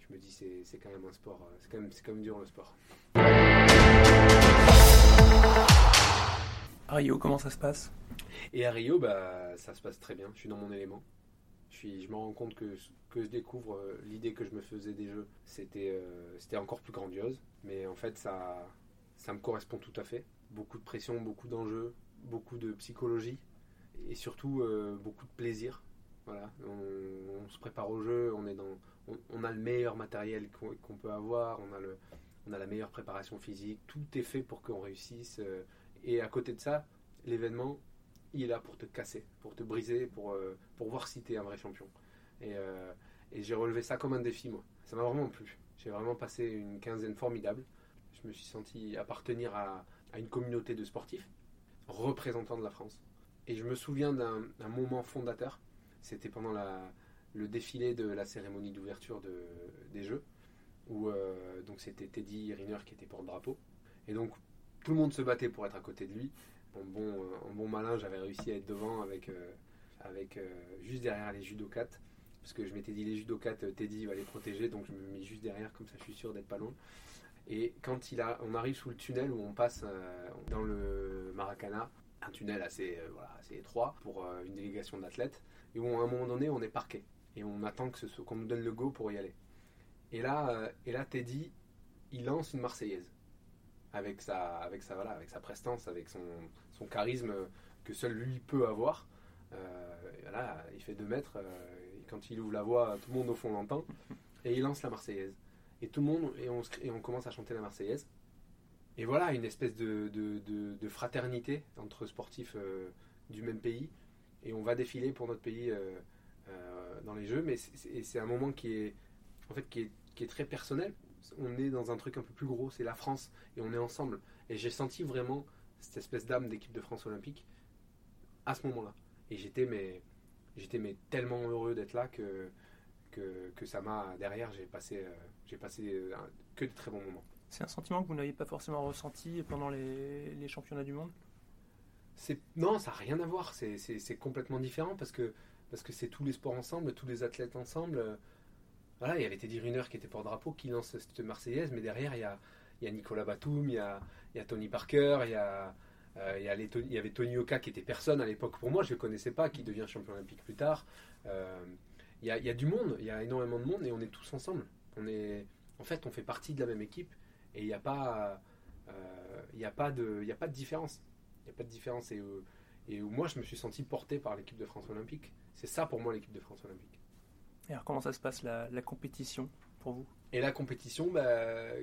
je me dis c'est quand même un sport. Euh, c'est quand, même, quand même dur le sport. À Rio, comment ça se passe? Et à Rio, bah, ça se passe très bien. Je suis dans mon élément. Je, me rends compte que que je découvre euh, l'idée que je me faisais des jeux, c'était euh, c'était encore plus grandiose. Mais en fait, ça, ça me correspond tout à fait. Beaucoup de pression, beaucoup d'enjeux, beaucoup de psychologie et surtout euh, beaucoup de plaisir. Voilà, on, se prépare au jeu, on est dans, on, a le meilleur matériel qu'on peut avoir, on a le, on a la meilleure préparation physique, tout est fait pour qu'on réussisse. et à côté de ça, l'événement, il est là pour te casser, pour te briser, pour, pour voir si tu es un vrai champion. Euh, et, j'ai relevé ça comme un défi, moi. Ça m'a vraiment plu. J'ai vraiment passé une quinzaine formidable. Je me suis senti appartenir à, une communauté de sportifs, représentants de la France. Et je me souviens d'un moment fondateur. C'était pendant le défilé de la cérémonie d'ouverture de, des Jeux, où euh, c'était Teddy Riner qui était porte-drapeau. Et donc tout le monde se battait pour être à côté de lui. En bon, en bon malin, j'avais réussi à être devant avec, euh, avec juste derrière les judokates parce que je m'étais dit les judokates, euh, Teddy va les protéger, donc je me mets juste derrière, comme ça je suis sûr d'être pas loin. Et quand il a, on arrive sous le tunnel où on passe euh, dans le Maracana, un tunnel assez, euh, voilà, assez étroit pour une délégation d'athlètes, et où à un moment donné on est parqué et on attend que ce, qu'on nous donne le go pour y aller. Et là, et là Teddy, il lance une Marseillaise avec sa, avec sa, voilà, avec sa prestance, avec son, son charisme que seul lui peut avoir. voilà, il fait deux mètres, quand il ouvre la voix, tout le monde au fond l'entend. Et il lance la Marseillaise. Et tout le monde, et on, et on commence à chanter la Marseillaise. et voilà, une espèce de, de, de, fraternité entre sportifs du même pays. Et on va défiler pour notre pays dans les Jeux, mais c'est un moment qui est, en fait, qui est, qui est très personnel. On est dans un truc un peu plus gros, c'est la France, et on est ensemble. Et j'ai senti vraiment cette espèce d'âme d'équipe de France olympique à ce moment-là. Et j'étais mais j'étais mais tellement heureux d'être là que, que, que ça m'a derrière j'ai passé euh, j'ai passé euh, que de très bons moments. C'est un sentiment que vous n'aviez pas forcément ressenti pendant les, les championnats du monde? C'est non, ça n'a rien à voir. C'est complètement différent parce que parce que c'est tous les sports ensemble, tous les athlètes ensemble. Voilà, il y avait Teddy Riner qui était porte-drapeau, qui lance cette Marseillaise, mais derrière il y a, Nicolas Batum, il y a, Tony Parker, il y a euh, il, y avait Tony Oka qui était personne à l'époque pour moi, je ne le connaissais pas, qui devient champion olympique plus tard. Euh, il, y a, du monde, il y a énormément de monde et on est tous ensemble. On est, en fait, on fait partie de la même équipe et il n'y a, pas, euh, a, de, a pas de différence. Il a pas de différence. Et, et moi, je me suis senti porté par l'équipe de France olympique. C'est ça pour moi l'équipe de France olympique. Et alors, comment ça se passe la, la compétition pour vous? Et la compétition, bah,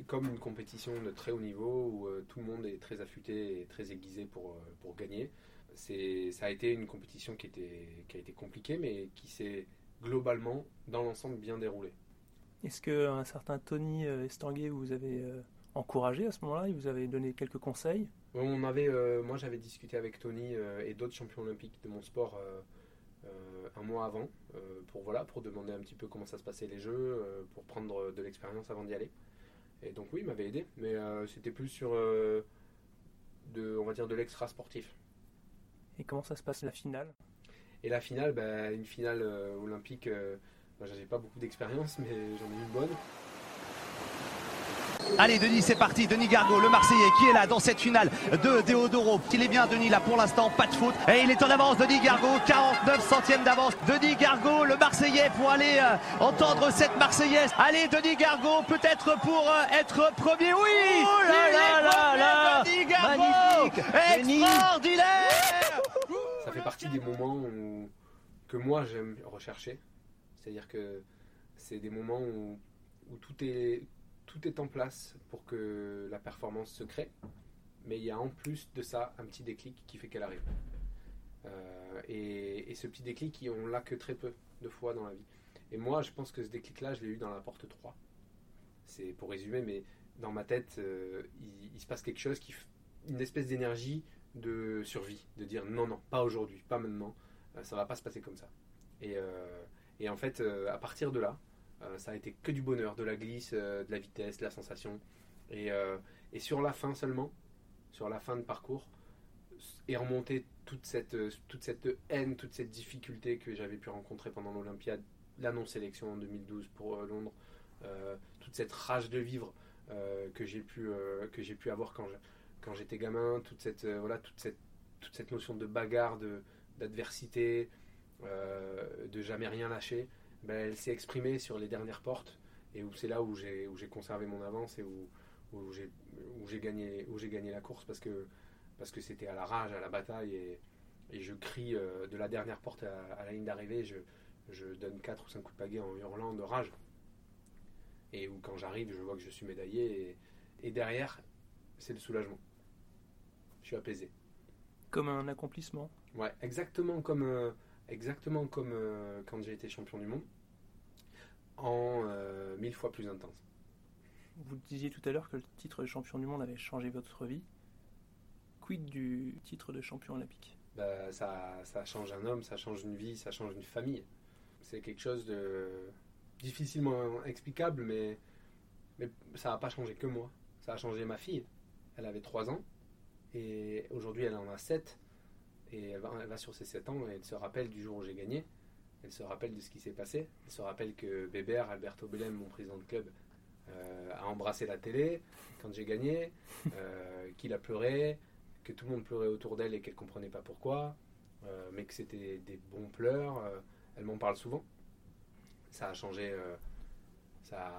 comme une compétition de très haut niveau où euh, tout le monde est très affûté et très aiguisé pour, euh, pour gagner, ça a été une compétition qui, était, qui a été compliquée mais qui s'est globalement, dans l'ensemble, bien déroulée. Est-ce qu'un certain Tony euh, Estanguet vous avez encouragé à ce moment-là? Il vous avait donné quelques conseils? On avait, Moi j'avais discuté avec Tony et d'autres champions olympiques de mon sport euh, un mois avant euh, pour, voilà, pour demander un petit peu comment ça se passait les jeux, euh, pour prendre de l'expérience avant d'y aller. Et donc oui, il m'avait aidé, mais c'était plus sur de, on va dire de l'extra sportif. Et comment ça se passe la finale? Et la finale, bah, une finale olympique, moi j'avais pas beaucoup d'expérience, mais j'en ai une bonne. Allez Denis c'est parti, Denis Gargot, le Marseillais qui est là dans cette finale de Deodoro. Il est bien Denis là pour l'instant, pas de faute. Et il est en avance Denis Gargot, 49 centièmes d'avance. Denis Gargot, le Marseillais pour aller euh, entendre cette Marseillaise. Allez Denis Gargot peut-être pour euh, être premier. Oui oh là là là là Denis Gargot Extraordinaire Ça fait partie des moments que moi j'aime rechercher. C'est-à-dire que c'est des moments où, où tout est tout est en place pour que la performance se crée, mais il y a en plus de ça un petit déclic qui fait qu'elle arrive. Euh, et, ce petit déclic, on l'a que très peu de fois dans la vie. Et moi, je pense que ce déclic-là, je l'ai eu dans la porte 3. C'est pour résumer, mais dans ma tête, euh, il, se passe quelque chose, qui, une espèce d'énergie de survie, de dire non, non, pas aujourd'hui, pas maintenant, euh, ça va pas se passer comme ça. Et, en fait, à partir de là, ça a été que du bonheur, de la glisse, euh, de la vitesse, de la sensation. Et, euh, et, sur la fin seulement, sur la fin de parcours, est remontée toute cette, toute cette haine, toute cette difficulté que j'avais pu rencontrer pendant l'Olympiade, la non-sélection en 2012 pour Londres, toute cette rage de vivre que j'ai pu, pu avoir quand, j'étais gamin, toute cette, voilà, toute, cette, toute cette notion de bagarre, d'adversité, de jamais rien lâcher. Ben, elle s'est exprimée sur les dernières portes et où c'est là où j'ai où j'ai conservé mon avance et où où j'ai où j'ai gagné où j'ai gagné la course parce que parce que c'était à la rage, à la bataille et, et je crie euh, de la dernière porte à, la ligne d'arrivée, je, je donne 4 ou 5 coups de pagaie en hurlant de rage. Et où quand j'arrive, je vois que je suis médaillé et, et derrière, c'est le soulagement. Je suis apaisé. Comme un accomplissement. Ouais, exactement comme euh, exactement comme euh, quand j'ai été champion du monde, en euh, mille fois plus intense. Vous disiez tout à l'heure que le titre de champion du monde avait changé votre vie. Quid du titre de champion olympique? Bah, ça, ça change un homme, ça change une vie, ça change une famille. C'est quelque chose de difficilement explicable, mais, mais ça n'a pas changé que moi. Ça a changé ma fille. Elle avait 3 ans et aujourd'hui elle en a 7 et elle va, sur ses 7 ans et elle se rappelle du jour où j'ai gagné. Elle se rappelle de ce qui s'est passé. Elle se rappelle que Bébert, Alberto Belém, mon président de club, euh, a embrassé la télé quand j'ai gagné, euh, qu'il a pleuré, que tout le monde pleurait autour d'elle et qu'elle ne comprenait pas pourquoi, euh, mais que c'était des bons pleurs. elle m'en parle souvent. Ça a changé, ça,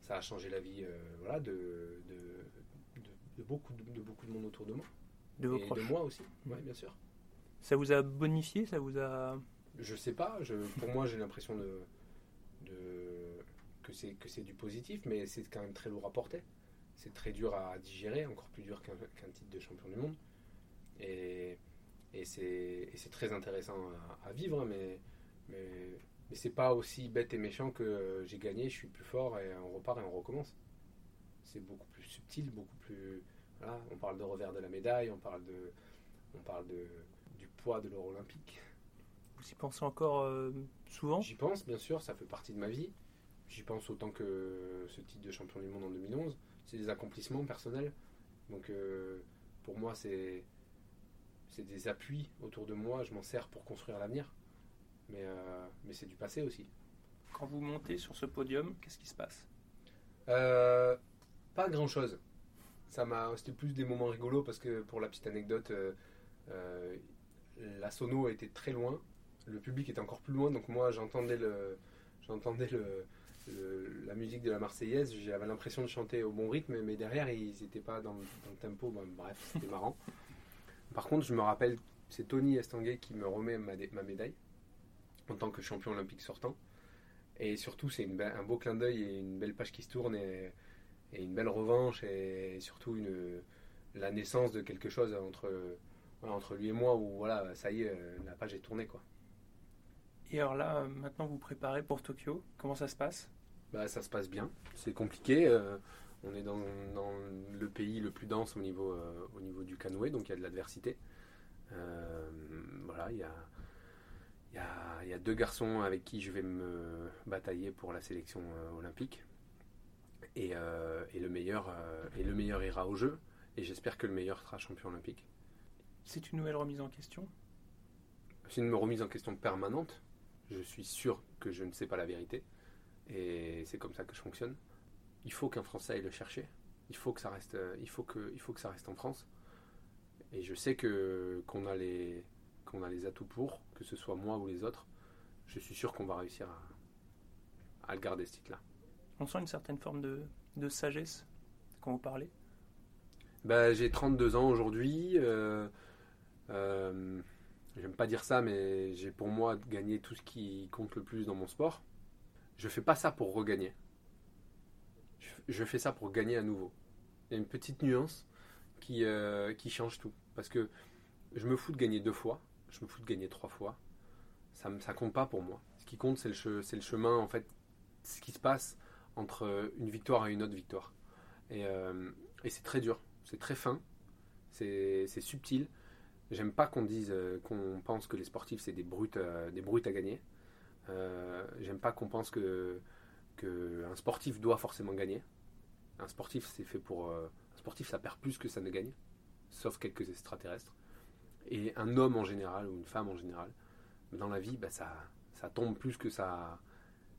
ça a changé la vie voilà, de, de, beaucoup, de, beaucoup de monde autour de moi. De vos et proches. de moi aussi, oui, bien sûr. Ça vous a bonifié Ça vous a. Je sais pas. Pour moi, j'ai l'impression de, que c'est que c'est du positif, mais c'est quand même très lourd à porter. c'est très dur à digérer, encore plus dur qu'un titre de champion du monde. Et, c'est très intéressant à, vivre, mais, mais, mais c'est pas aussi bête et méchant que j'ai gagné, je suis plus fort et on repart et on recommence. C'est beaucoup plus subtil, beaucoup plus. Voilà, on parle de revers de la médaille, on parle, de, on parle de, du poids de l'or olympique. Vous y pensez encore euh, souvent? J'y pense, bien sûr, ça fait partie de ma vie. J'y pense autant que ce titre de champion du monde en 2011. C'est des accomplissements personnels. Donc euh, pour moi, c'est c'est des appuis autour de moi. Je m'en sers pour construire l'avenir. Mais, euh, mais c'est du passé aussi. Quand vous montez sur ce podium, qu'est-ce qui se passe? Euh, pas grand chose. Ça m'a, c'était plus des moments rigolos parce que pour la petite anecdote, euh, euh, la sono était très loin, le public était encore plus loin, donc moi j'entendais le, j'entendais le, la musique de la Marseillaise, j'avais l'impression de chanter au bon rythme, mais derrière ils n'étaient pas dans, le- tempo. Bref, c'était marrant. Par contre, je me rappelle, c'est Tony Estanguet qui me remet ma, médaille en tant que champion olympique sortant. Et surtout, c'est un beau clin d'œil et une belle page qui se tourne et, une belle revanche et surtout la naissance de quelque chose entre, entre lui et moi où voilà, ça y est, la page est tournée. Quoi. Et alors là, euh, maintenant vous préparez pour Tokyo. Comment ça se passe? Bah, ça se passe bien, c'est compliqué. euh, on est dans, dans le pays le plus dense au niveau, euh, au niveau du canoë, donc il y a de l'adversité. Euh, voilà, il y a, il y, a, il y a deux garçons avec qui je vais me batailler pour la sélection olympique. Et, et le meilleur, et le meilleur ira au jeu. Et j'espère que le meilleur sera champion olympique. C'est une nouvelle remise en question? C'est une remise en question permanente. Je suis sûr que je ne sais pas la vérité. Et c'est comme ça que je fonctionne. Il faut qu'un Français aille le chercher. Il faut que ça reste, il faut que, il faut que ça reste en France. Et je sais que qu'on a les, qu'on a les atouts pour, que ce soit moi ou les autres. Je suis sûr qu'on va réussir à, à le garder ce titre-là. On sent une certaine forme de, de sagesse quand vous parlez? Bah, j'ai 32 ans aujourd'hui. Euh, euh, J'aime pas dire ça, mais j'ai pour moi gagné tout ce qui compte le plus dans mon sport. Je fais pas ça pour regagner. Je, fais ça pour gagner à nouveau. Il y a une petite nuance qui, euh, qui change tout. Parce que je me fous de gagner deux fois, je me fous de gagner trois fois. Ça, ça compte pas pour moi. Ce qui compte, c'est le, chemin, en fait, ce qui se passe entre une victoire et une autre victoire. Et, euh, c'est très dur, c'est très fin, c'est subtil. J'aime pas qu'on dise, euh, qu'on pense que les sportifs c'est des brutes, euh, des brutes à gagner. Euh, J'aime pas qu'on pense que, que un sportif doit forcément gagner. Un sportif c'est fait pour, un sportif ça perd plus que ça ne gagne, sauf quelques extraterrestres. Et un homme en général ou une femme en général, dans la vie, bah, ça, ça tombe plus que ça,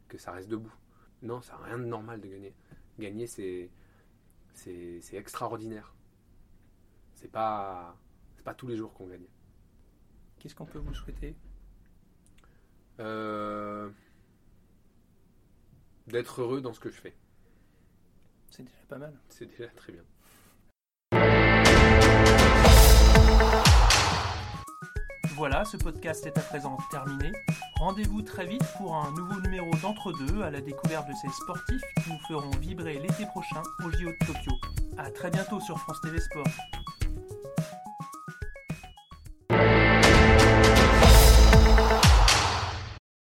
que ça reste debout. Non, ça n'a rien de normal de gagner. Gagner c'est c'est extraordinaire. C'est pas pas tous les jours qu'on gagne. Qu'est-ce qu'on peut vous souhaiter? Euh, D'être heureux dans ce que je fais, C'est déjà pas mal. c'est déjà très bien. Voilà, ce podcast est à présent terminé. Rendez-vous très vite pour un nouveau numéro d'entre-deux à la découverte de ces sportifs qui nous feront vibrer l'été prochain au JO de Tokyo. A très bientôt sur France TV Sport.